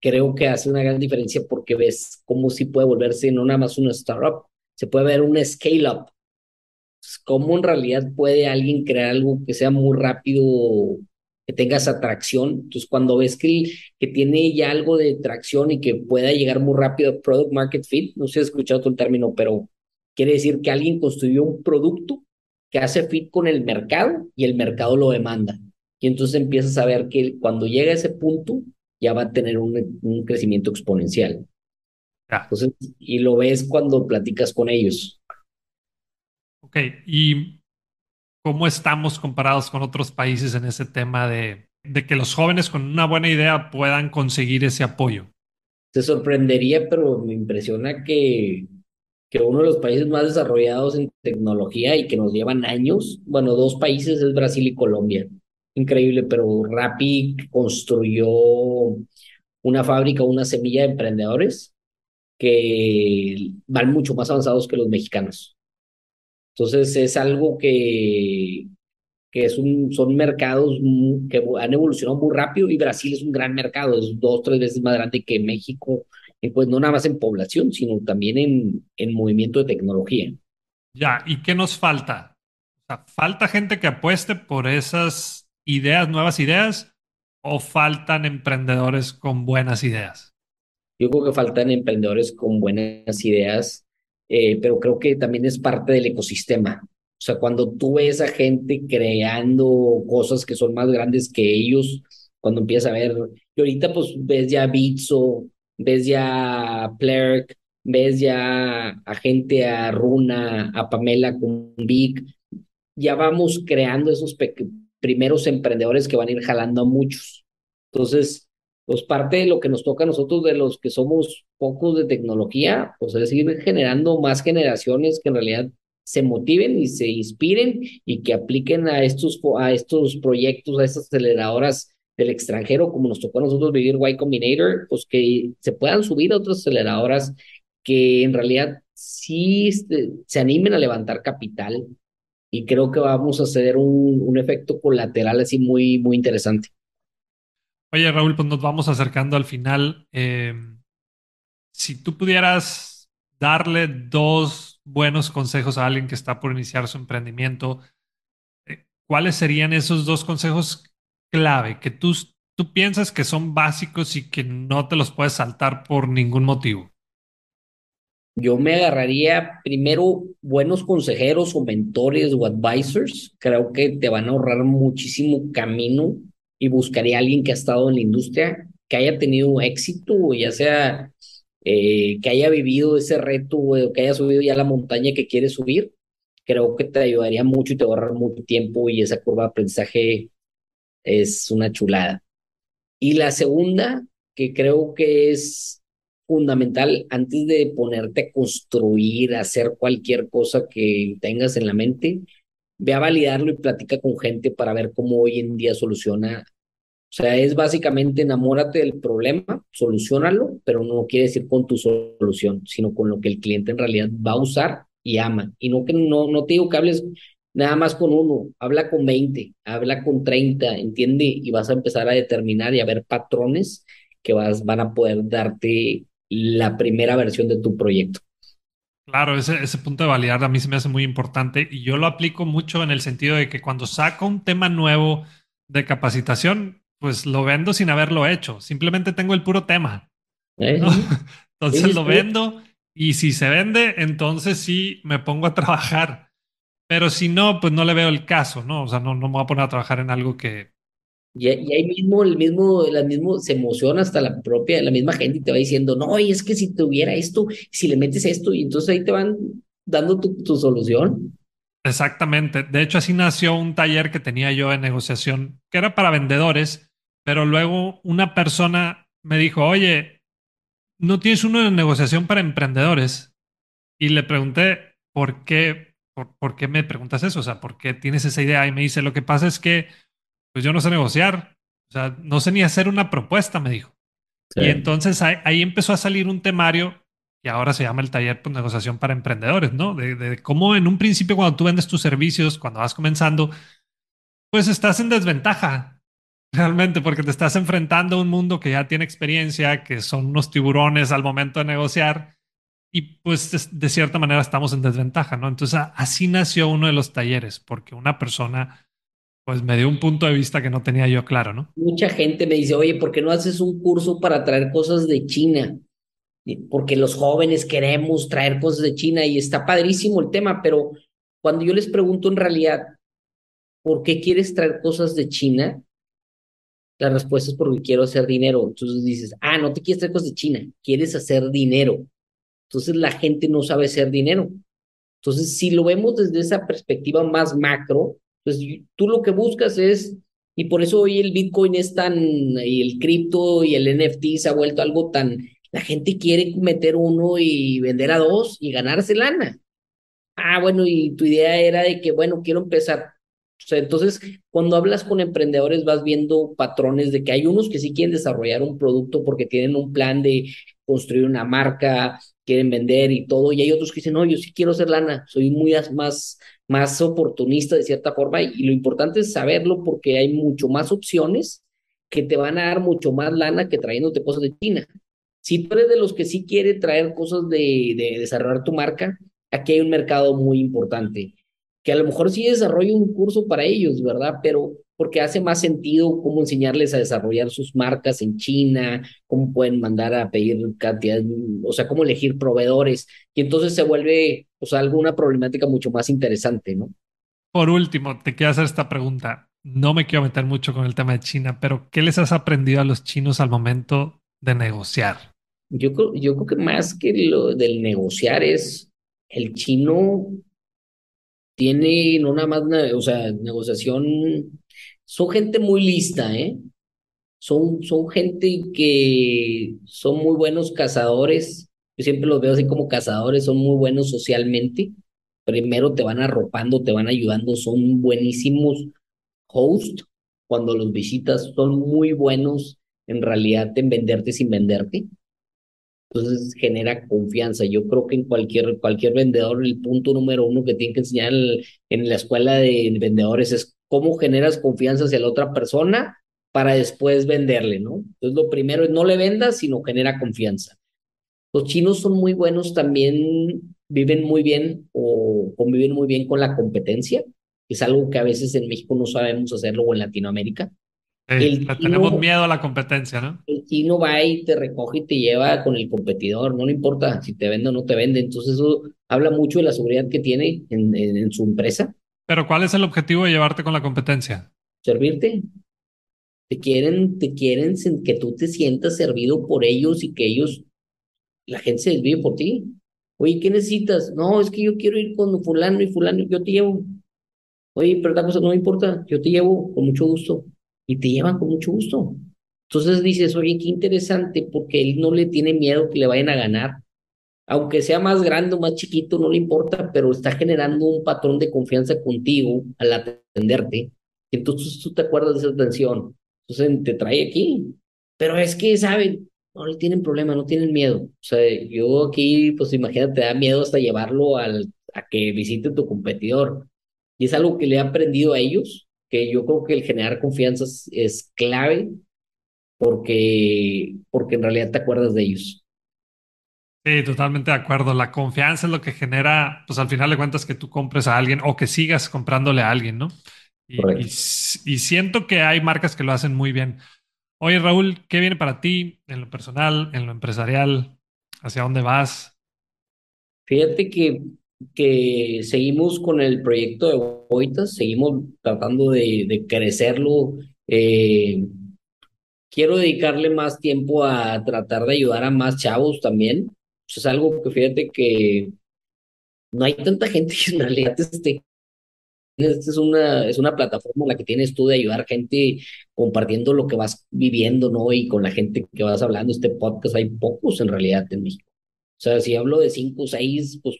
creo que hace una gran diferencia porque ves cómo sí puede volverse no nada más una startup, se puede ver un scale-up. Cómo en realidad puede alguien crear algo que sea muy rápido, que tenga esa atracción. Entonces, cuando ves que, que tiene ya algo de tracción y que pueda llegar muy rápido a product market fit, no sé si has escuchado todo el término, pero quiere decir que alguien construyó un producto que hace fit con el mercado y el mercado lo demanda. Y entonces empiezas a ver que cuando llega a ese punto, ya va a tener un, crecimiento exponencial. Entonces, y lo ves cuando platicas con ellos. Ok, ¿y cómo estamos comparados con otros países en ese tema de, que los jóvenes con una buena idea puedan conseguir ese apoyo? Te sorprendería, pero me impresiona que, que uno de los países más desarrollados en tecnología y que nos llevan años, bueno, dos países es Brasil y Colombia increíble, pero Rappi construyó una fábrica, una semilla de emprendedores que van mucho más avanzados que los mexicanos. Entonces es algo que, que es un, son mercados que han evolucionado muy rápido y Brasil es un gran mercado, es dos, tres veces más grande que México, y pues no nada más en población, sino también en, en movimiento de tecnología. Ya, ¿y qué nos falta? O sea, ¿Falta gente que apueste por esas ideas, nuevas ideas, o faltan emprendedores con buenas ideas? Yo creo que faltan emprendedores con buenas ideas, eh, pero creo que también es parte del ecosistema. O sea, cuando tú ves a gente creando cosas que son más grandes que ellos, cuando empiezas a ver, y ahorita pues ves ya Bitso, ves ya Plerk, ves ya a gente, a Runa, a Pamela con Vic, ya vamos creando esos primeros emprendedores que van a ir jalando a muchos. Entonces, pues parte de lo que nos toca a nosotros, de los que somos pocos de tecnología, pues es ir generando más generaciones que en realidad se motiven y se inspiren y que apliquen a estos, a estos proyectos, a estas aceleradoras del extranjero, como nos tocó a nosotros vivir Y Combinator, pues que se puedan subir a otras aceleradoras que en realidad sí este, se animen a levantar capital y creo que vamos a hacer un, un efecto colateral así muy, muy interesante. Oye, Raúl, pues nos vamos acercando al final. Eh, si tú pudieras darle dos buenos consejos a alguien que está por iniciar su emprendimiento, eh, ¿cuáles serían esos dos consejos clave que tú, tú piensas que son básicos y que no te los puedes saltar por ningún motivo? Yo me agarraría primero buenos consejeros o mentores o advisors. Creo que te van a ahorrar muchísimo camino y buscaría a alguien que ha estado en la industria, que haya tenido éxito, ya sea eh, que haya vivido ese reto o que haya subido ya la montaña que quiere subir, creo que te ayudaría mucho y te ahorrar mucho tiempo y esa curva de aprendizaje es una chulada. Y la segunda, que creo que es fundamental antes de ponerte a construir, a hacer cualquier cosa que tengas en la mente, ve a validarlo y platica con gente para ver cómo hoy en día soluciona sea, es básicamente enamórate del problema, solucionalo, pero no quiere decir con tu solución, sino con lo que el cliente en realidad va a usar y ama. Y no que no, no te digo que hables nada más con uno, habla con 20, habla con 30, entiende, y vas a empezar a determinar y a ver patrones que vas, van a poder darte la primera versión de tu proyecto. Claro, ese, ese punto de validar a mí se me hace muy importante y yo lo aplico mucho en el sentido de que cuando saco un tema nuevo de capacitación, pues lo vendo sin haberlo hecho. Simplemente tengo el puro tema. Eh, entonces lo vendo y si se vende, entonces sí me pongo a trabajar. Pero si no, pues no le veo el caso, ¿no? O sea, no, no me voy a poner a trabajar en algo que... Y, ahí mismo, el mismo, la mismo, se emociona hasta la propia, la misma gente y te va diciendo, no, y es que si tuviera esto, si le metes esto, y entonces ahí te van dando tu, tu solución. Exactamente. De hecho, así nació un taller que tenía yo en negociación, que era para vendedores, pero luego una persona me dijo, oye, ¿no tienes uno de negociación para emprendedores? Y le pregunté, ¿por qué, por, qué me preguntas eso? O sea, ¿por qué tienes esa idea? Y me dice, lo que pasa es que, pues yo no sé negociar, o sea, no sé ni hacer una propuesta, me dijo. Y entonces ahí, empezó a salir un temario que ahora se llama el taller de pues, negociación para emprendedores, ¿no? De, de, cómo en un principio cuando tú vendes tus servicios, cuando vas comenzando, pues estás en desventaja Realmente, porque te estás enfrentando a un mundo que ya tiene experiencia, que son unos tiburones al momento de negociar, y pues de, cierta manera estamos en desventaja, ¿no? Entonces así nació uno de los talleres, porque una persona pues me dio un punto de vista que no tenía yo claro, ¿no? Mucha gente me dice, oye, ¿por qué no haces un curso para traer cosas de China? Porque los jóvenes queremos traer cosas de China y está padrísimo el tema, pero cuando yo les pregunto en realidad, ¿por qué quieres traer cosas de China? La respuesta es porque quiero hacer dinero. Entonces dices, ah, no te quieres hacer cosas de China, quieres hacer dinero. Entonces la gente no sabe hacer dinero. Entonces, si lo vemos desde esa perspectiva más macro, pues tú lo que buscas es, y por eso hoy el Bitcoin es tan, y el cripto y el NFT se ha vuelto algo tan, la gente quiere meter uno y vender a dos y ganarse lana. Ah, bueno, y tu idea era de que, bueno, quiero empezar. O sea, entonces, cuando hablas con emprendedores vas viendo patrones de que hay unos que sí quieren desarrollar un producto porque tienen un plan de construir una marca, quieren vender y todo, y hay otros que dicen, no, yo sí quiero hacer lana, soy muy más, más oportunista de cierta forma, y, lo importante es saberlo porque hay mucho más opciones que te van a dar mucho más lana que trayéndote cosas de China. Si tú eres de los que sí quiere traer cosas de, de desarrollar tu marca, aquí hay un mercado muy importante que a lo mejor sí desarrollo un curso para ellos, ¿verdad? Pero porque hace más sentido cómo enseñarles a desarrollar sus marcas en China, cómo pueden mandar a pedir cantidad, o sea, cómo elegir proveedores, y entonces se vuelve, o sea, alguna problemática mucho más interesante, ¿no? Por último, te quiero hacer esta pregunta. No me quiero meter mucho con el tema de China, pero ¿qué les has aprendido a los chinos al momento de negociar? Yo creo, yo creo que más que lo del negociar es el chino tiene no nada más, o sea, negociación, son gente muy lista, ¿eh? Son, son gente que son muy buenos cazadores, yo siempre los veo así como cazadores, son muy buenos socialmente, primero te van arropando, te van ayudando, son buenísimos hosts cuando los visitas, son muy buenos en realidad en venderte sin venderte. Entonces genera confianza. Yo creo que en cualquier, cualquier vendedor, el punto número uno que tiene que enseñar en la escuela de vendedores es cómo generas confianza hacia la otra persona para después venderle, ¿no? Entonces lo primero es no le vendas, sino genera confianza. Los chinos son muy buenos también, viven muy bien o conviven muy bien con la competencia. Es algo que a veces en México no sabemos hacerlo o en Latinoamérica tenemos miedo a la competencia, ¿no? El chino va y te recoge y te lleva con el competidor, no le importa si te vende o no te vende. Entonces eso habla mucho de la seguridad que tiene en, en, su empresa. Pero ¿cuál es el objetivo de llevarte con la competencia? Servirte. Te quieren, te quieren que tú te sientas servido por ellos y que ellos, la gente se desvíe por ti. Oye, ¿qué necesitas? No, es que yo quiero ir con fulano y fulano, yo te llevo. Oye, pero la cosa no me importa, yo te llevo con mucho gusto y te llevan con mucho gusto. Entonces dices, oye, qué interesante, porque él no le tiene miedo que le vayan a ganar. Aunque sea más grande o más chiquito, no le importa, pero está generando un patrón de confianza contigo al atenderte. Entonces tú te acuerdas de esa atención. Entonces te trae aquí. Pero es que, ¿saben? No le tienen problema, no tienen miedo. O sea, yo aquí, pues imagínate, te da miedo hasta llevarlo al, a que visite tu competidor. Y es algo que le he aprendido a ellos que yo creo que el generar confianza es, clave porque, porque en realidad te acuerdas de ellos. Sí, totalmente de acuerdo. La confianza es lo que genera, pues al final de cuentas, que tú compres a alguien o que sigas comprándole a alguien, ¿no? Y, y, siento que hay marcas que lo hacen muy bien. Oye, Raúl, ¿qué viene para ti en lo personal, en lo empresarial? ¿Hacia dónde vas? Fíjate que que seguimos con el proyecto de Boitas, seguimos tratando de, crecerlo. Eh, quiero dedicarle más tiempo a tratar de ayudar a más chavos también. Pues es algo que fíjate que no hay tanta gente que en realidad esté. Esta es una, es una plataforma en la que tienes tú de ayudar gente compartiendo lo que vas viviendo, ¿no? Y con la gente que vas hablando, este podcast, hay pocos en realidad en México. O sea, si hablo de cinco o seis, pues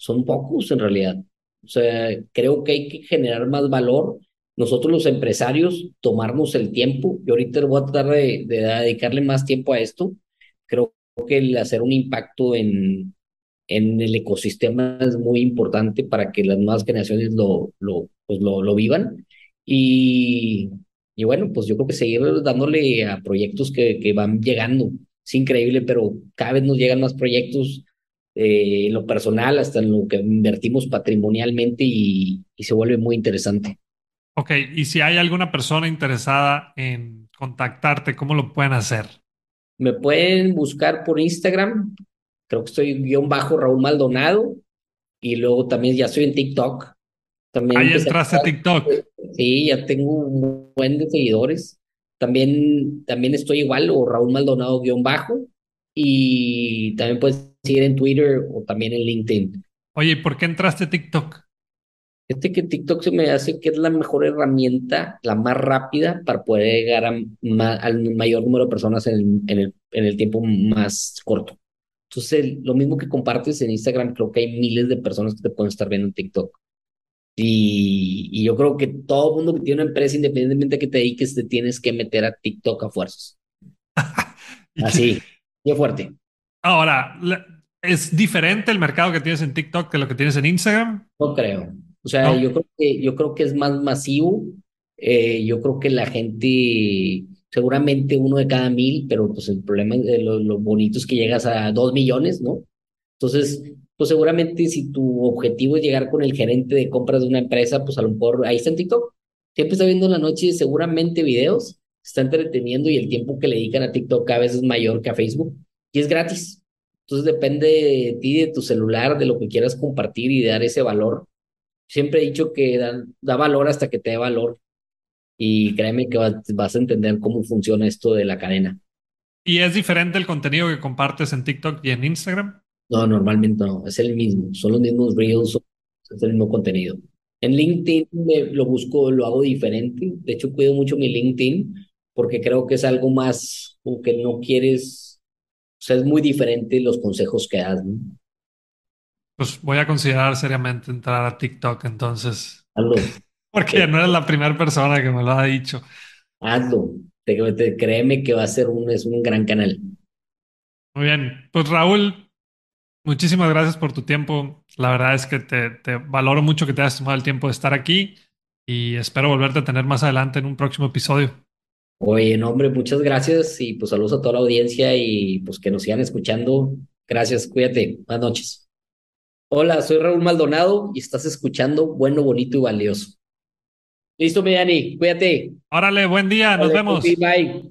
son pocos en realidad. O sea, creo que hay que generar más valor. Nosotros los empresarios, tomarnos el tiempo. Yo ahorita voy a tratar de, dedicarle más tiempo a esto. Creo que el hacer un impacto en, en el ecosistema es muy importante para que las nuevas generaciones lo, lo, pues lo, lo vivan. Y, y bueno, pues yo creo que seguir dándole a proyectos que, que van llegando. Es increíble, pero cada vez nos llegan más proyectos eh, en lo personal hasta en lo que invertimos patrimonialmente y, se vuelve muy interesante. Ok, y si hay alguna persona interesada en contactarte, ¿cómo lo pueden hacer? Me pueden buscar por Instagram, creo que estoy guion bajo Raúl Maldonado, y luego también ya estoy en TikTok. También Ahí entraste a TikTok. Sí, ya tengo un buen de seguidores. También, también estoy igual, o Raúl Maldonado guion bajo, y también puedes seguir en Twitter o también en LinkedIn. Oye, ¿y por qué entraste a TikTok? Este que TikTok se me hace que es la mejor herramienta, la más rápida para poder llegar a al mayor número de personas en el, en el, tiempo más corto. Entonces, lo mismo que compartes en Instagram, creo que hay miles de personas que te pueden estar viendo en TikTok. Y, y yo creo que todo mundo que tiene una empresa, independientemente de que te dediques, te tienes que meter a TikTok a fuerzas. Así, qué fuerte. Ahora, ¿es diferente el mercado que tienes en TikTok que lo que tienes en Instagram? No creo. O sea, ¿No? yo creo que, yo creo que es más masivo. Eh, yo creo que la gente, seguramente uno de cada mil, pero pues el problema, de lo, lo bonito es que llegas a dos millones, ¿no? Entonces, pues seguramente si tu objetivo es llegar con el gerente de compras de una empresa, pues a lo mejor ahí está en TikTok. Siempre está viendo en la noche seguramente videos, se está entreteniendo y el tiempo que le dedican a TikTok cada vez es mayor que a Facebook y es gratis. Entonces depende de ti, de tu celular, de lo que quieras compartir y de dar ese valor. Siempre he dicho que da, da valor hasta que te dé valor y créeme que vas, vas a entender cómo funciona esto de la cadena. ¿Y es diferente el contenido que compartes en TikTok y en Instagram? No, normalmente no, es el mismo, son los mismos reels, es el mismo contenido. En LinkedIn me- lo busco, lo hago diferente, de hecho cuido mucho mi LinkedIn porque creo que es algo más como que no quieres, o sea, es muy diferente los consejos que das, ¿no? Pues voy a considerar seriamente entrar a TikTok entonces, Hazlo, porque no eres la primera persona que me lo ha dicho. hazlo, Te- te- créeme que va a ser un, es un gran canal. Muy bien, pues Raúl, muchísimas gracias por tu tiempo. La verdad es que te, te valoro mucho que te hayas tomado el tiempo de estar aquí y espero volverte a tener más adelante en un próximo episodio. Oye, no, hombre, muchas gracias y pues saludos a toda la audiencia y pues que nos sigan escuchando. Gracias, cuídate. Buenas noches. Hola, soy Raúl Maldonado y estás escuchando Bueno, Bonito y Valioso. Listo, mi Dani, cuídate. Órale, buen día, nos vemos. Bye.